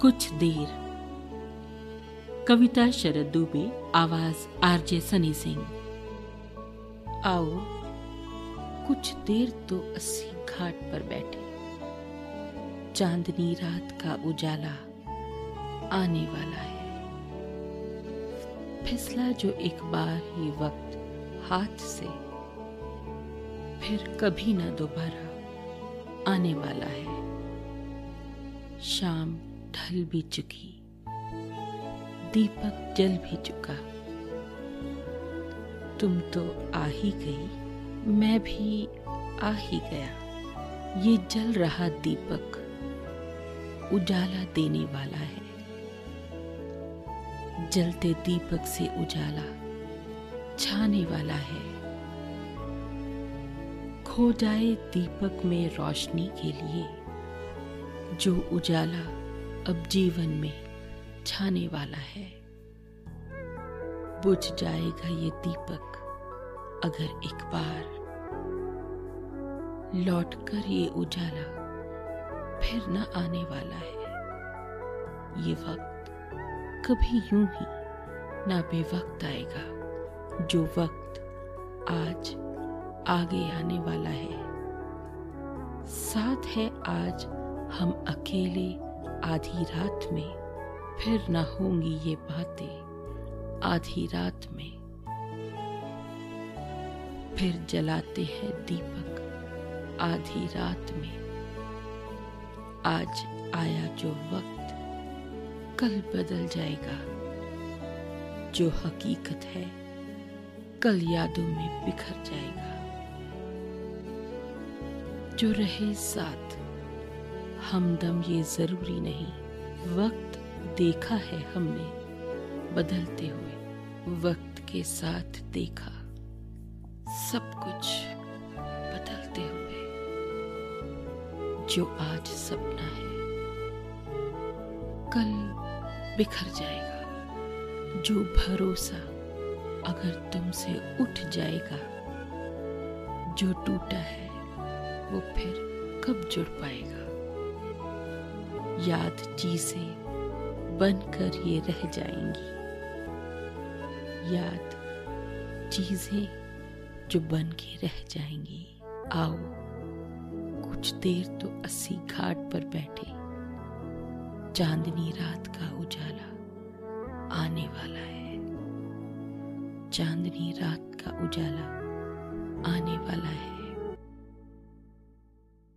कुछ देर। कविता शरद दुबे, आवाज़ आरजे सनी सिंह। आओ, कुछ देर तो अस्सी घाट पर बैठे। चांदनी रात का उजाला आने वाला है। फिसला जो एक बार ही वक्त हाथ से, फिर कभी ना दोबारा आने वाला है। शाम ढल भी चुकी। दीपक जल भी चुका। तुम तो आ ही गई, मैं भी आ ही गया। ये जल रहा दीपक, उजाला देने वाला है। जलते दीपक से उजाला छाने वाला है। खो जाए दीपक में रोशनी के लिए, जो उजाला अब जीवन में छाने वाला है। बुझ जाएगा ये दीपक अगर एक बार। लौट कर ये उजाला फिर न आने वाला है। ये वक्त कभी यूँ ही ना बेवक्त आएगा, जो वक्त आज आगे आने वाला है। साथ है आज हम अकेले आधी रात में फिर ना होंगी ये बातें आधी रात में। फिर जलाते हैं दीपक आधी रात में। आज आया जो वक्त, कल बदल जाएगा। जो हकीकत है, कल यादों में बिखर जाएगा। जो रहे साथ हमदम ये ज़रूरी नहीं। वक्त देखा है हमने, बदलते हुए वक्त के साथ देखा। सब कुछ बदलते हुए जो आज सपना है, कल बिखर जाएगा। जो भरोसा अगर तुमसे उठ जाएगा, जो टूटा है वो फिर कब जुड़ पाएगा? याद चीज़ें बनकर ये रह जाएँगी। याद चीज़ें जो बन के रह जाएँगी। आओ, कुछ देर तो अस्सी घाट पर बैठे। चांदनी रात का उजाला आने वाला है। चांदनी रात का उजाला आने वाला है।